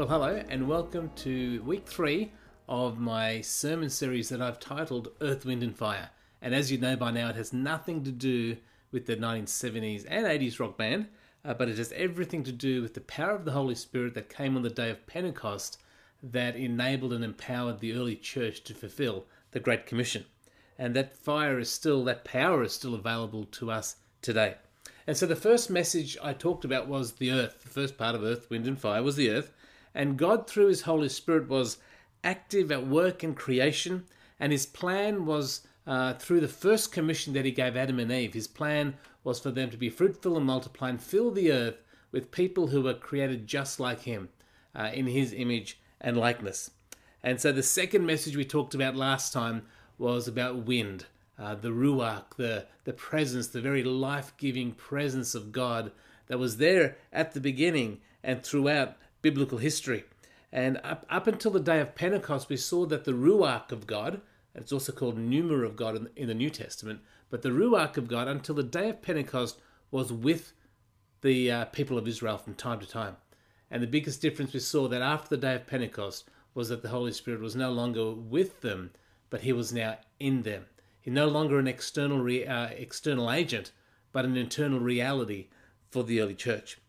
Well, hello, and welcome to week three of my sermon series that I've titled Earth, Wind, and Fire. And as you know by now, it has nothing to do with the 1970s and 80s rock band, uh, but it has everything to do with the power of the Holy Spirit that came on the day of Pentecost that enabled and empowered the early church to fulfill the Great Commission. And that fire is still, that power is still available to us today. And so the first message I talked about was the earth. The first part of earth, wind, and fire was the earth. And God, through His Holy Spirit, was active at work in creation. And His plan was uh, through the first commission that He gave Adam and Eve. His plan was for them to be fruitful and multiply and fill the earth with people who were created just like Him uh, in His image and likeness. And so the second message we talked about last time was about wind, uh, the ruach, the, the presence, the very life giving presence of God that was there at the beginning and throughout biblical history. And up, up until the day of Pentecost, we saw that the Ruach of God, it's also called Pneuma of God in, in the New Testament, but the Ruach of God until the day of Pentecost was with the uh, people of Israel from time to time. And the biggest difference we saw that after the day of Pentecost was that the Holy Spirit was no longer with them, but he was now in them. He's no longer an external re, uh, external agent, but an internal reality for the early church.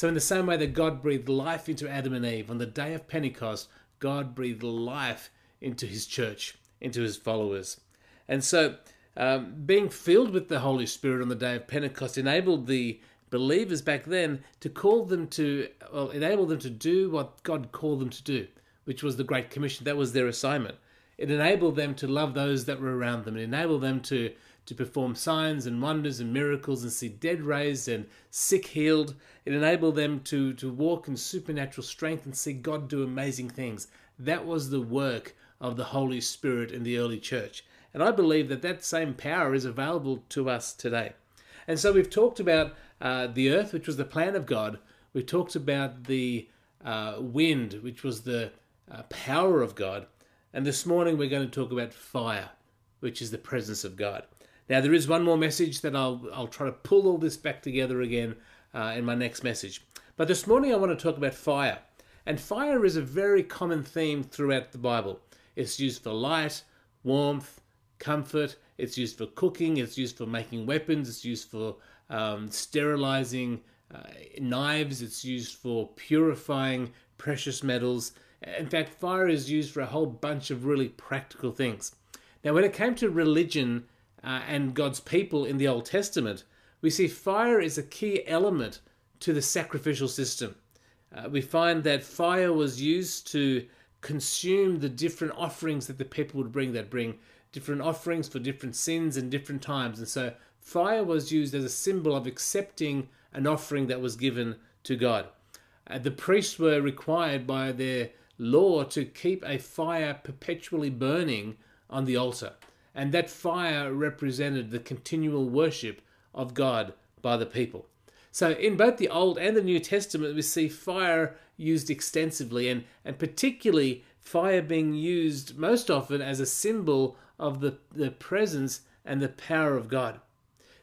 So, in the same way that God breathed life into Adam and Eve, on the day of Pentecost, God breathed life into his church, into his followers. And so, um, being filled with the Holy Spirit on the day of Pentecost enabled the believers back then to call them to, well, enable them to do what God called them to do, which was the Great Commission. That was their assignment. It enabled them to love those that were around them. It enabled them to to perform signs and wonders and miracles and see dead raised and sick healed. It enabled them to, to walk in supernatural strength and see God do amazing things. That was the work of the Holy Spirit in the early church. And I believe that that same power is available to us today. And so we've talked about uh, the earth, which was the plan of God. We've talked about the uh, wind, which was the uh, power of God. And this morning we're going to talk about fire, which is the presence of God. Now, there is one more message that I'll, I'll try to pull all this back together again uh, in my next message. But this morning I want to talk about fire. And fire is a very common theme throughout the Bible. It's used for light, warmth, comfort, it's used for cooking, it's used for making weapons, it's used for um, sterilizing uh, knives, it's used for purifying precious metals. In fact, fire is used for a whole bunch of really practical things. Now, when it came to religion uh, and God's people in the Old Testament, we see fire is a key element to the sacrificial system. Uh, we find that fire was used to consume the different offerings that the people would bring, that bring different offerings for different sins and different times. And so fire was used as a symbol of accepting an offering that was given to God. Uh, the priests were required by their law to keep a fire perpetually burning on the altar and that fire represented the continual worship of God by the people. So, in both the Old and the New Testament, we see fire used extensively, and, and particularly fire being used most often as a symbol of the, the presence and the power of God.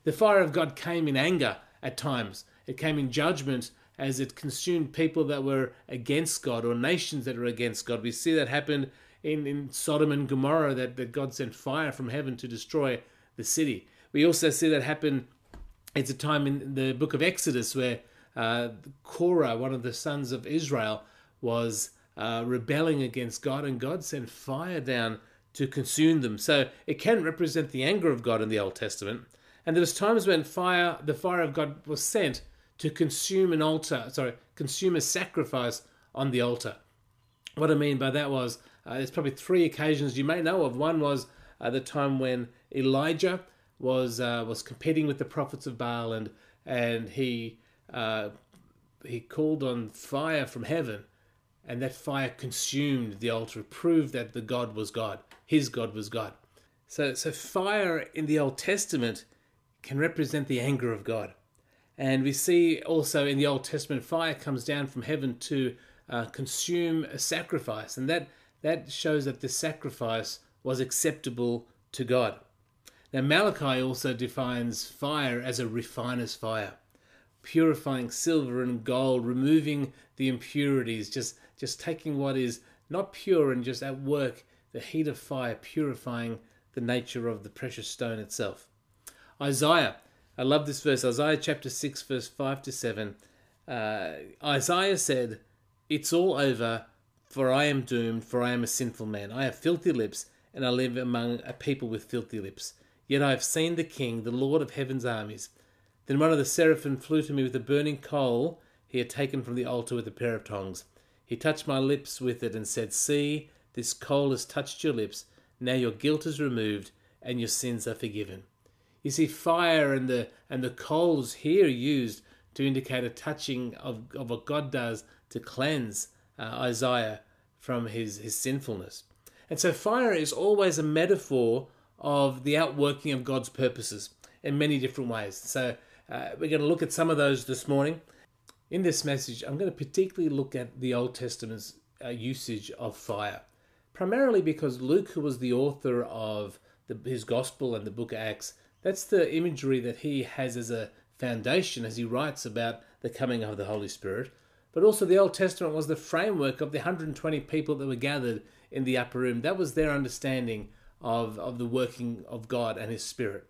The fire of God came in anger at times, it came in judgment as it consumed people that were against God or nations that were against God. We see that happen in, in Sodom and Gomorrah that, that God sent fire from heaven to destroy the city. We also see that happen. It's a time in the book of Exodus where uh, Korah, one of the sons of Israel, was uh, rebelling against God, and God sent fire down to consume them. So it can represent the anger of God in the Old Testament. And there was times when fire, the fire of God, was sent to consume an altar, sorry, consume a sacrifice on the altar. What I mean by that was uh, there's probably three occasions you may know of. One was uh, the time when Elijah was uh, was competing with the prophets of Baal, and and he uh, he called on fire from heaven, and that fire consumed the altar, proved that the God was God, his God was God. So so fire in the Old Testament can represent the anger of God. And we see also in the Old Testament, fire comes down from heaven to uh, consume a sacrifice, and that that shows that the sacrifice was acceptable to God. Now, Malachi also defines fire as a refiner's fire. purifying silver and gold, removing the impurities, just just taking what is not pure and just at work the heat of fire purifying the nature of the precious stone itself. Isaiah, I love this verse, Isaiah chapter 6, verse 5 to 7. Uh, Isaiah said, It's all over, for I am doomed, for I am a sinful man. I have filthy lips, and I live among a people with filthy lips. Yet I have seen the King, the Lord of heaven's armies. Then one of the seraphim flew to me with a burning coal he had taken from the altar with a pair of tongs. He touched my lips with it and said, See, this coal has touched your lips. Now your guilt is removed and your sins are forgiven. You see, fire and the and the coals here used to indicate a touching of, of what God does to cleanse uh, Isaiah from his, his sinfulness. And so fire is always a metaphor of the outworking of God's purposes in many different ways. So uh, we're going to look at some of those this morning. In this message, I'm going to particularly look at the Old Testament's uh, usage of fire, primarily because Luke, who was the author of the, his Gospel and the book of Acts, that's the imagery that he has as a foundation as he writes about the coming of the Holy Spirit. But also, the Old Testament was the framework of the 120 people that were gathered in the upper room. That was their understanding of, of the working of God and His Spirit.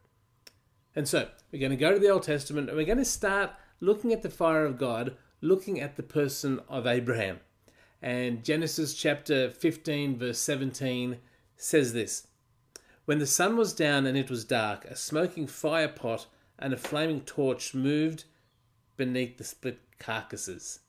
And so, we're going to go to the Old Testament and we're going to start looking at the fire of God, looking at the person of Abraham. And Genesis chapter 15, verse 17 says this When the sun was down and it was dark, a smoking fire pot and a flaming torch moved beneath the split carcasses.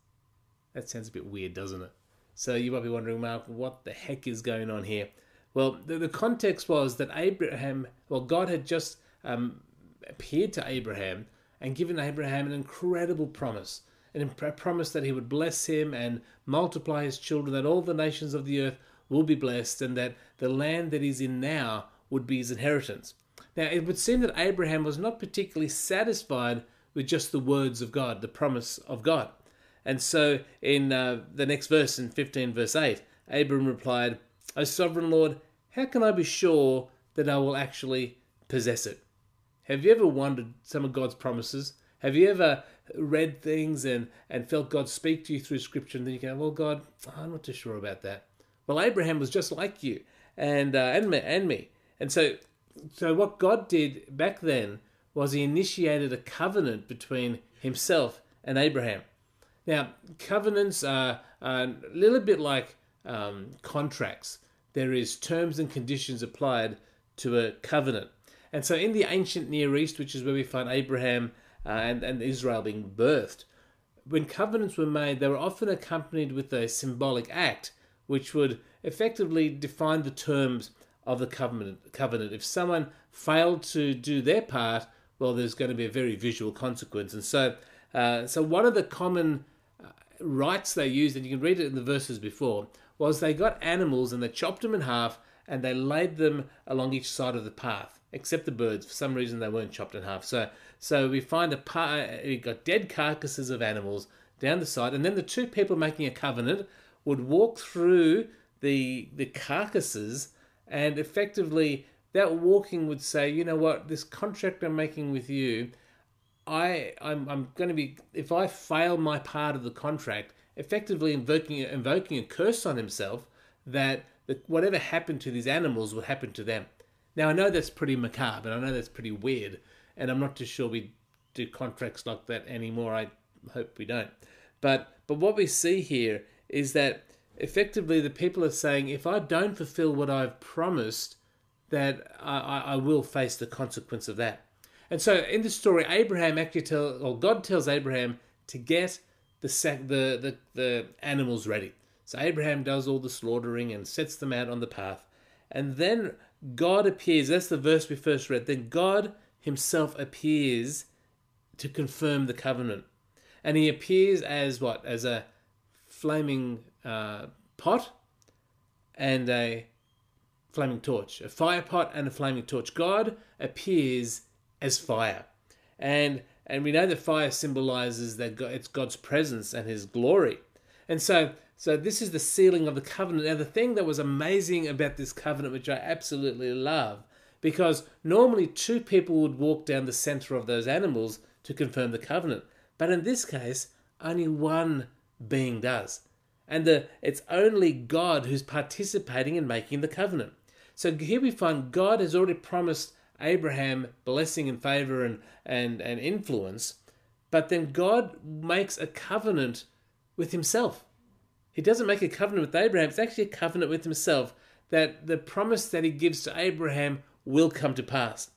That sounds a bit weird, doesn't it? So you might be wondering, Mark, what the heck is going on here? Well, the, the context was that Abraham, well, God had just um, appeared to Abraham and given Abraham an incredible promise. A promise that he would bless him and multiply his children, that all the nations of the earth will be blessed, and that the land that he's in now would be his inheritance. Now, it would seem that Abraham was not particularly satisfied with just the words of God, the promise of God. And so, in uh, the next verse, in 15, verse 8, Abram replied, O sovereign Lord, how can I be sure that I will actually possess it? Have you ever wondered some of God's promises? Have you ever read things and, and felt God speak to you through Scripture, and then you go, "Well, God, I'm not too sure about that." Well, Abraham was just like you, and uh, and me, and me, and so so what God did back then was He initiated a covenant between Himself and Abraham. Now, covenants are, a little bit like um, contracts. There is terms and conditions applied to a covenant. And so, in the ancient Near East, which is where we find Abraham uh, and, and Israel being birthed, when covenants were made, they were often accompanied with a symbolic act, which would effectively define the terms of the covenant. Covenant. If someone failed to do their part, well, there's going to be a very visual consequence. And so, uh, so one of the common rites they used, and you can read it in the verses before, was they got animals and they chopped them in half and they laid them along each side of the path except the birds. For some reason, they weren't chopped in half. So, so we find a part. We got dead carcasses of animals down the side, and then the two people making a covenant would walk through the the carcasses, and effectively that walking would say, you know what, this contract I'm making with you, I I'm I'm going to be if I fail my part of the contract, effectively invoking invoking a curse on himself that that whatever happened to these animals will happen to them. Now I know that's pretty macabre, and I know that's pretty weird, and I'm not too sure we do contracts like that anymore. I hope we don't. But but what we see here is that effectively the people are saying, if I don't fulfill what I've promised, that I, I will face the consequence of that. And so in the story, Abraham actually tells, or God tells Abraham to get the sac- the, the the animals ready. So Abraham does all the slaughtering and sets them out on the path, and then God appears. That's the verse we first read. Then God himself appears to confirm the covenant. And he appears as what? As a flaming uh, pot and a flaming torch. A fire pot and a flaming torch. God appears as fire. And and we know that fire symbolizes that God, it's God's presence and his glory. And so so this is the sealing of the covenant. Now the thing that was amazing about this covenant, which I absolutely love, because normally two people would walk down the center of those animals to confirm the covenant. But in this case, only one being does. And the, it's only God who's participating in making the covenant. So here we find God has already promised Abraham blessing and favor and, and, and influence, but then God makes a covenant with himself. He doesn't make a covenant with Abraham, it's actually a covenant with himself that the promise that he gives to Abraham will come to pass.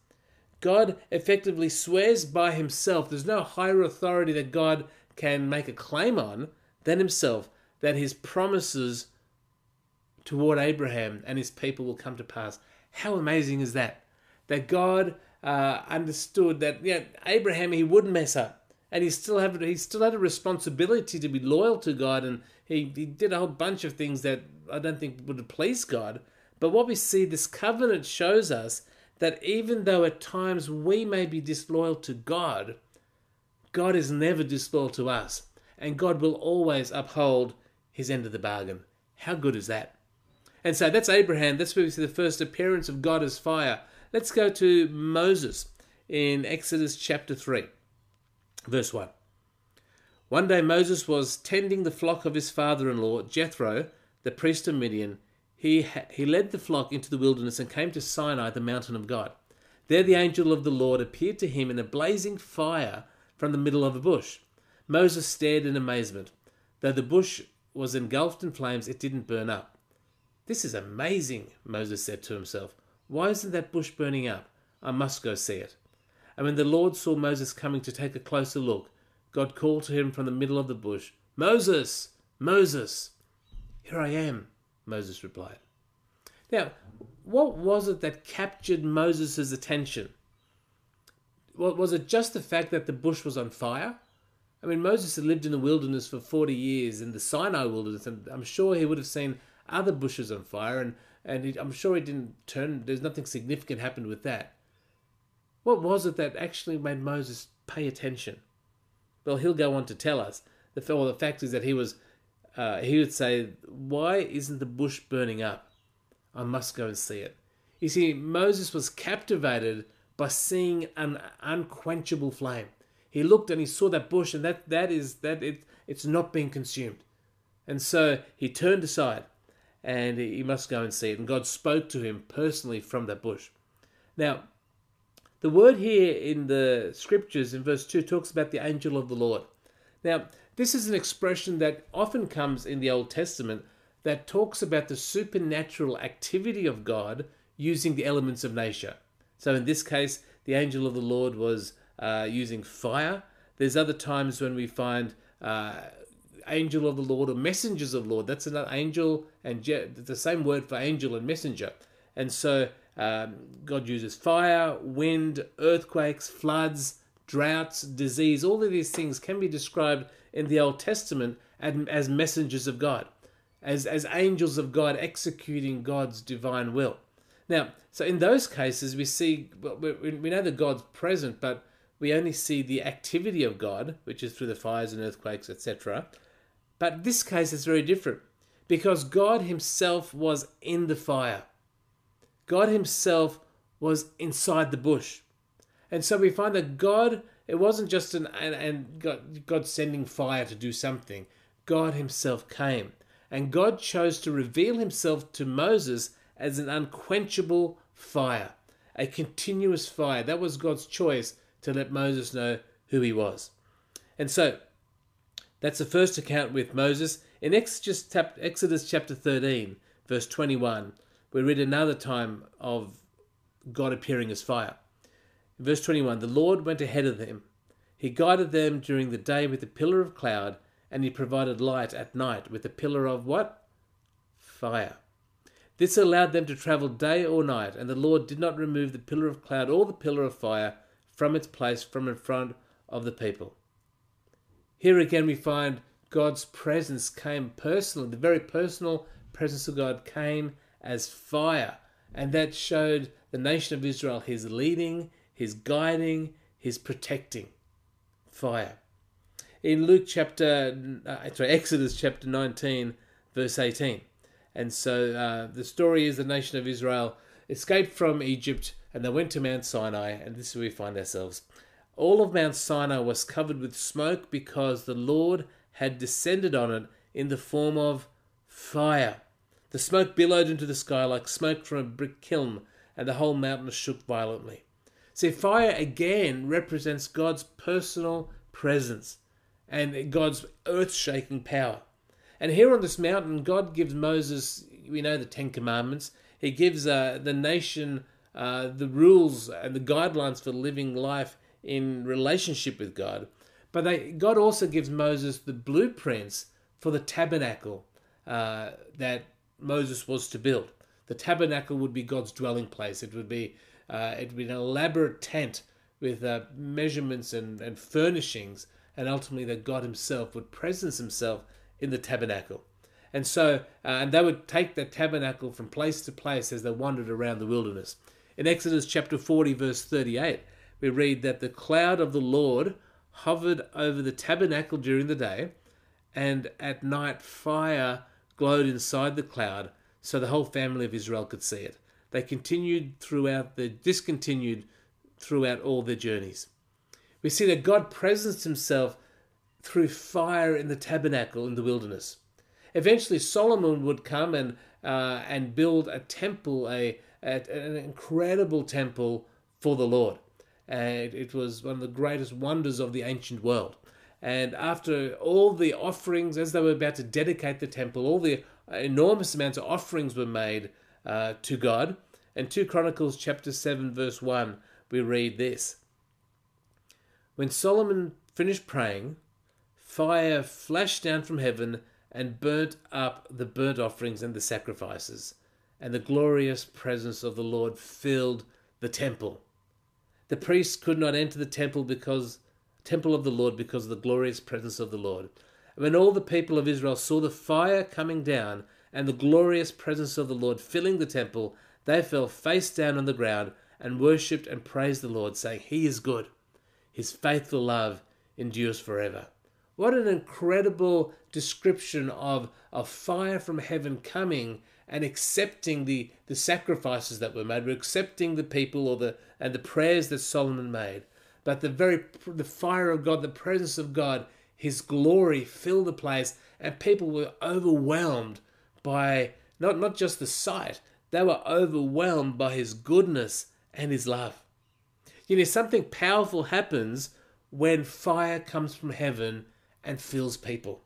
God effectively swears by himself. There's no higher authority that God can make a claim on than himself that his promises toward Abraham and his people will come to pass. How amazing is that? That God uh, understood that yeah, Abraham he wouldn't mess up, and he still have he still had a responsibility to be loyal to God, and he, he did a whole bunch of things that I don't think would have pleased God. But what we see, this covenant shows us that even though at times we may be disloyal to God, God is never disloyal to us, and God will always uphold his end of the bargain. How good is that? And so that's Abraham. That's where we see the first appearance of God as fire. Let's go to Moses in Exodus chapter 3, verse 1. One day Moses was tending the flock of his father in law, Jethro, the priest of Midian. He, he led the flock into the wilderness and came to Sinai, the mountain of God. There the angel of the Lord appeared to him in a blazing fire from the middle of a bush. Moses stared in amazement. Though the bush was engulfed in flames, it didn't burn up. This is amazing, Moses said to himself. Why isn't that bush burning up? I must go see it. And when the Lord saw Moses coming to take a closer look, God called to him from the middle of the bush, Moses! Moses! Here I am, Moses replied. Now, what was it that captured Moses' attention? Well, was it just the fact that the bush was on fire? I mean, Moses had lived in the wilderness for 40 years in the Sinai wilderness, and I'm sure he would have seen other bushes on fire, and, and he, I'm sure he didn't turn, there's nothing significant happened with that. What was it that actually made Moses pay attention? Well, he'll go on to tell us. The, well, the fact is that he was, uh, he would say, Why isn't the bush burning up? I must go and see it. You see, Moses was captivated by seeing an unquenchable flame. He looked and he saw that bush, and that that is that it it's not being consumed. And so he turned aside, and he must go and see it. And God spoke to him personally from that bush. Now, the word here in the scriptures in verse 2 talks about the angel of the Lord. Now, this is an expression that often comes in the Old Testament that talks about the supernatural activity of God using the elements of nature. So in this case, the angel of the Lord was uh, using fire. There's other times when we find uh, angel of the Lord or messengers of Lord. That's another angel and je- the same word for angel and messenger. And so um, God uses fire, wind, earthquakes, floods, droughts, disease. All of these things can be described in the Old Testament as messengers of God, as, as angels of God executing God's divine will. Now, so in those cases, we see, we know that God's present, but we only see the activity of God, which is through the fires and earthquakes, etc. But this case is very different because God Himself was in the fire. God Himself was inside the bush. And so we find that God, it wasn't just an and, and God, God sending fire to do something. God Himself came. And God chose to reveal Himself to Moses as an unquenchable fire, a continuous fire. That was God's choice to let Moses know who he was. And so that's the first account with Moses. In Exodus chapter 13, verse 21, we read another time of God appearing as fire. In verse 21, the Lord went ahead of them. He guided them during the day with a pillar of cloud, and he provided light at night with a pillar of what? Fire. This allowed them to travel day or night, and the Lord did not remove the pillar of cloud or the pillar of fire from its place from in front of the people. Here again, we find God's presence came personally. The very personal presence of God came as fire. And that showed the nation of Israel his leading, his guiding, his protecting. Fire. In Luke chapter, uh, sorry, Exodus chapter 19, verse 18. And so uh, the story is the nation of Israel escaped from Egypt and they went to Mount Sinai, and this is where we find ourselves. All of Mount Sinai was covered with smoke because the Lord had descended on it in the form of fire. The smoke billowed into the sky like smoke from a brick kiln, and the whole mountain shook violently. See, fire again represents God's personal presence and God's earth shaking power. And here on this mountain, God gives Moses, we know the Ten Commandments, He gives uh, the nation uh, the rules and the guidelines for living life in relationship with God. But they, God also gives Moses the blueprints for the tabernacle uh, that Moses was to build. The tabernacle would be God's dwelling place. It would be uh, it would be an elaborate tent with uh, measurements and, and furnishings, and ultimately that God Himself would presence Himself in the tabernacle. And so, uh, and they would take the tabernacle from place to place as they wandered around the wilderness. In Exodus chapter 40, verse 38, we read that the cloud of the Lord hovered over the tabernacle during the day, and at night fire glowed inside the cloud, so the whole family of Israel could see it. They continued throughout the discontinued throughout all their journeys. We see that God presenced himself through fire in the tabernacle in the wilderness. Eventually, Solomon would come and uh, and build a temple, a, a, an incredible temple for the Lord. And it was one of the greatest wonders of the ancient world. And after all the offerings, as they were about to dedicate the temple, all the enormous amounts of offerings were made uh, to God. And 2 Chronicles chapter 7, verse 1, we read this. When Solomon finished praying, fire flashed down from heaven and burnt up the burnt offerings and the sacrifices, and the glorious presence of the Lord filled the temple. The priests could not enter the temple because temple of the Lord because of the glorious presence of the Lord. And when all the people of Israel saw the fire coming down and the glorious presence of the Lord filling the temple, they fell face down on the ground and worshipped and praised the Lord, saying, He is good. His faithful love endures forever. What an incredible description of, a fire from heaven coming and accepting the, the sacrifices that were made, accepting the people or the and the prayers that Solomon made. But the very the fire of God, the presence of God, his glory filled the place, and people were overwhelmed by not, not just the sight, they were overwhelmed by his goodness and his love. You know, something powerful happens when fire comes from heaven and fills people.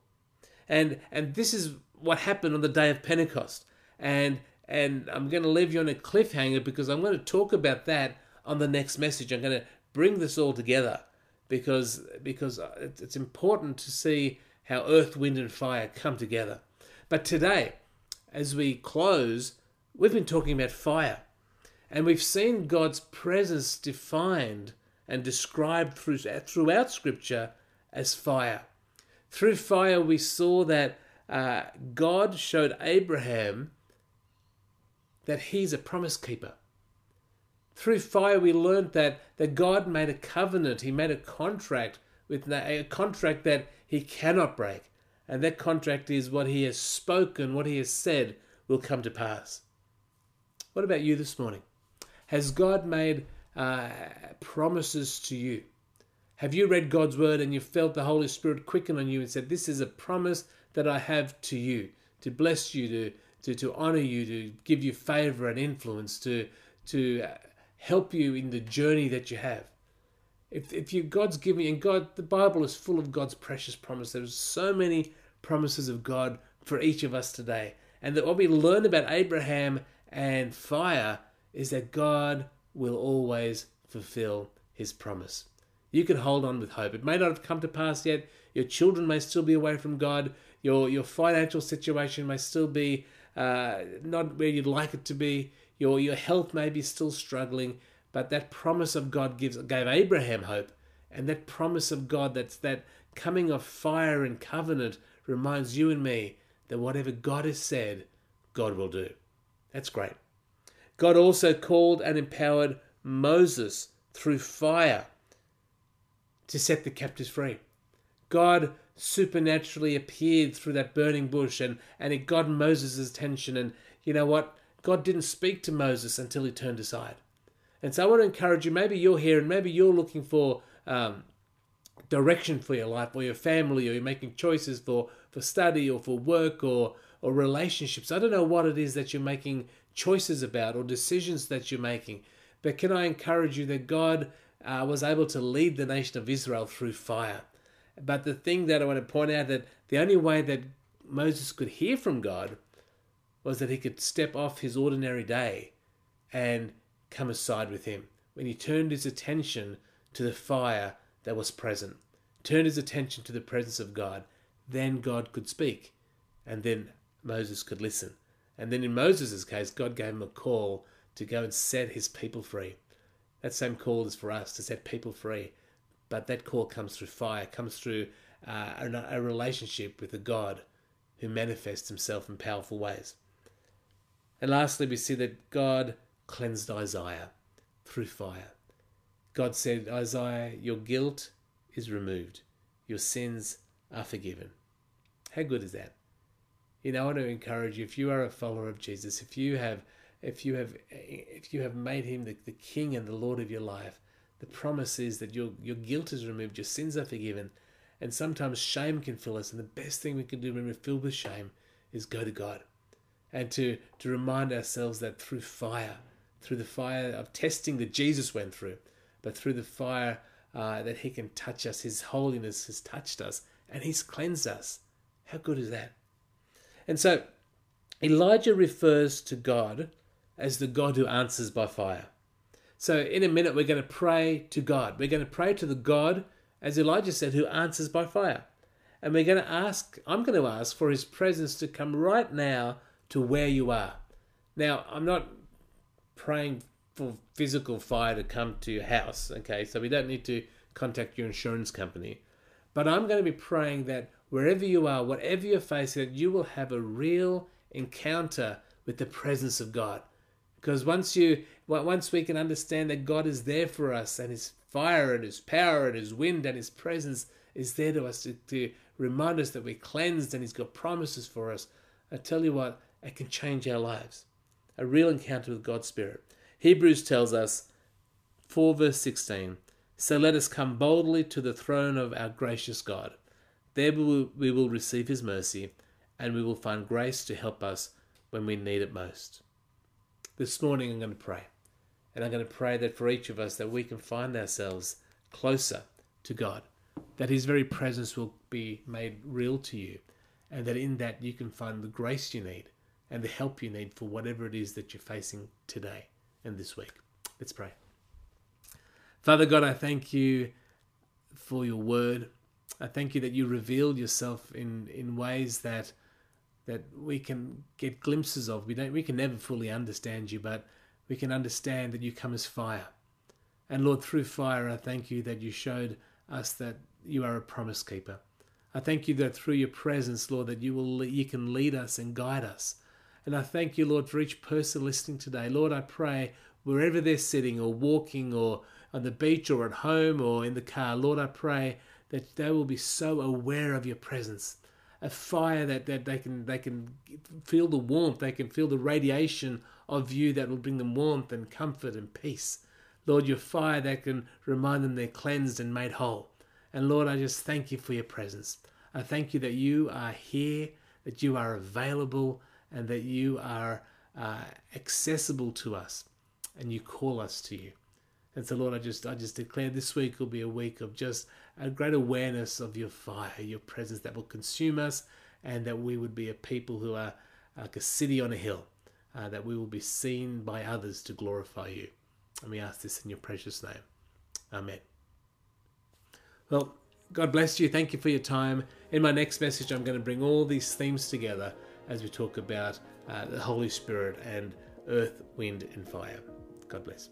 And and this is what happened on the day of Pentecost. And and I'm going to leave you on a cliffhanger because I'm going to talk about that on the next message. I'm going to bring this all together because because it's important to see how earth, wind, and fire come together. But today, as we close, we've been talking about fire, and we've seen God's presence defined and described through, throughout Scripture as fire. Through fire, we saw that uh, God showed Abraham that he's a promise keeper. Through fire, we learned that, that God made a covenant, he made a contract with a contract that he cannot break. And that contract is what he has spoken, what he has said will come to pass. What about you this morning? Has God made uh, promises to you? Have you read God's word and you felt the Holy Spirit quicken on you and said, This is a promise that I have to you to bless you, to, to, to honor you, to give you favor and influence, to, to uh, help you in the journey that you have? If, if you God's giving and God the Bible is full of God's precious promises. There's so many promises of God for each of us today. And that what we learn about Abraham and fire is that God will always fulfill his promise. You can hold on with hope. It may not have come to pass yet. Your children may still be away from God. Your your financial situation may still be uh, not where you'd like it to be. Your your health may be still struggling. But that promise of God gives gave Abraham hope, and that promise of God that's that coming of fire and covenant reminds you and me that whatever God has said, God will do. That's great. God also called and empowered Moses through fire to set the captives free. God supernaturally appeared through that burning bush and, and it got Moses' attention. And you know what? God didn't speak to Moses until he turned aside. And so I want to encourage you maybe you're here and maybe you're looking for um, direction for your life or your family, or you're making choices for, for study or for work or, or relationships. I don't know what it is that you're making choices about or decisions that you're making. But can I encourage you that God uh, was able to lead the nation of Israel through fire? But the thing that I want to point out that the only way that Moses could hear from God was that he could step off his ordinary day and come aside with him. When he turned his attention to the fire that was present, turned his attention to the presence of God, then God could speak, and then Moses could listen. And then in Moses' case, God gave him a call to go and set his people free. That same call is for us to set people free. But that call comes through fire, comes through uh, a, a relationship with a God who manifests himself in powerful ways. And lastly, we see that God cleansed Isaiah through fire. God said, Isaiah, your guilt is removed, your sins are forgiven. How good is that? You know, I want to encourage you if you are a follower of Jesus, if you have if you have if you have made him the, the king and the Lord of your life, the promise is that your your guilt is removed, your sins are forgiven, and sometimes shame can fill us. And the best thing we can do when we're filled with shame is go to God and to, to remind ourselves that through fire, through the fire of testing that Jesus went through, but through the fire uh, that He can touch us, His holiness has touched us, and He's cleansed us. How good is that? And so Elijah refers to God as the God who answers by fire. So in a minute, we're going to pray to God. We're going to pray to the God as Elijah said, who answers by fire. And we're going to ask, I'm going to ask for his presence to come right now to where you are. Now, I'm not praying for physical fire to come to your house, okay? So we don't need to contact your insurance company. But I'm going to be praying that wherever you are, whatever you're facing, that you will have a real encounter with the presence of God. Because once you once we can understand that God is there for us and his fire and his power and his wind and his presence is there to us to, to remind us that we're cleansed and he's got promises for us. I tell you what, it can change our lives. A real encounter with God's Spirit. Hebrews tells us, 4 verse 16, So let us come boldly to the throne of our gracious God. There we will receive his mercy and we will find grace to help us when we need it most. This morning I'm going to pray. And I'm going to pray that for each of us that we can find ourselves closer to God, that His very presence will be made real to you, and that in that you can find the grace you need and the help you need for whatever it is that you're facing today and this week. Let's pray. Father God, I thank you for your word. I thank you that you revealed yourself in, in ways that that we can get glimpses of. We don't we can never fully understand you, but we can understand that you come as fire. And Lord, through fire, I thank you that you showed us that you are a promise keeper. I thank you that through your presence, Lord, that you will you can lead us and guide us. And I thank you, Lord, for each person listening today. Lord, I pray wherever they're sitting or walking or on the beach or at home or in the car, Lord, I pray that they will be so aware of your presence. A fire that, that they can they can feel the warmth, they can feel the radiation of you that will bring them warmth and comfort and peace. Lord, your fire that can remind them they're cleansed and made whole. And Lord, I just thank you for your presence. I thank you that you are here, that you are available, and that you are uh, accessible to us, and you call us to you. And so, Lord, I just I just declare this week will be a week of just a great awareness of your fire, your presence that will consume us, and that we would be a people who are like a city on a hill, uh, that we will be seen by others to glorify you. And we ask this in your precious name. Amen. Well, God bless you. Thank you for your time. In my next message, I'm going to bring all these themes together as we talk about uh, the Holy Spirit and earth, wind, and fire. God bless.